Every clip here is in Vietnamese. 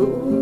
Ooh.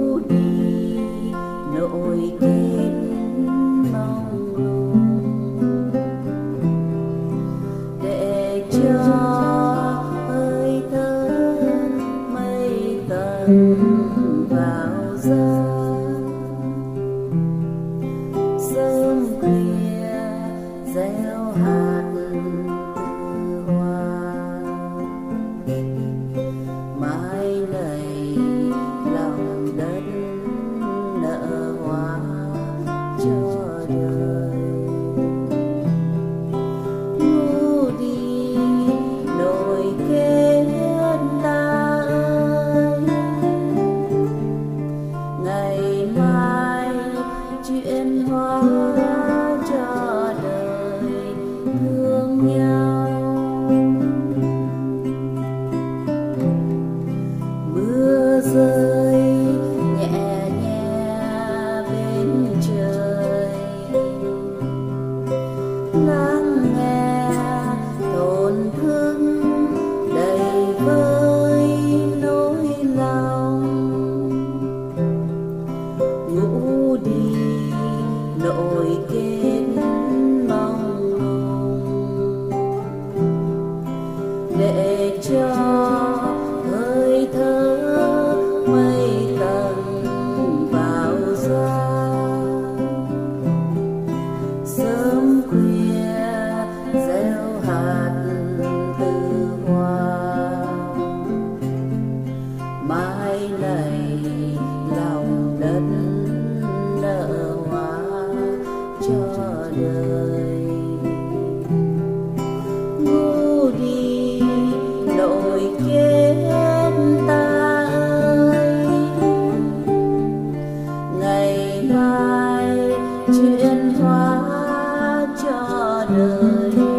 thương nhau. lệ cho hơi thở mây tầng vào ra sớm khuya gieo hạt từ hoa. Mai này lòng đất nở hoa cho đời. water.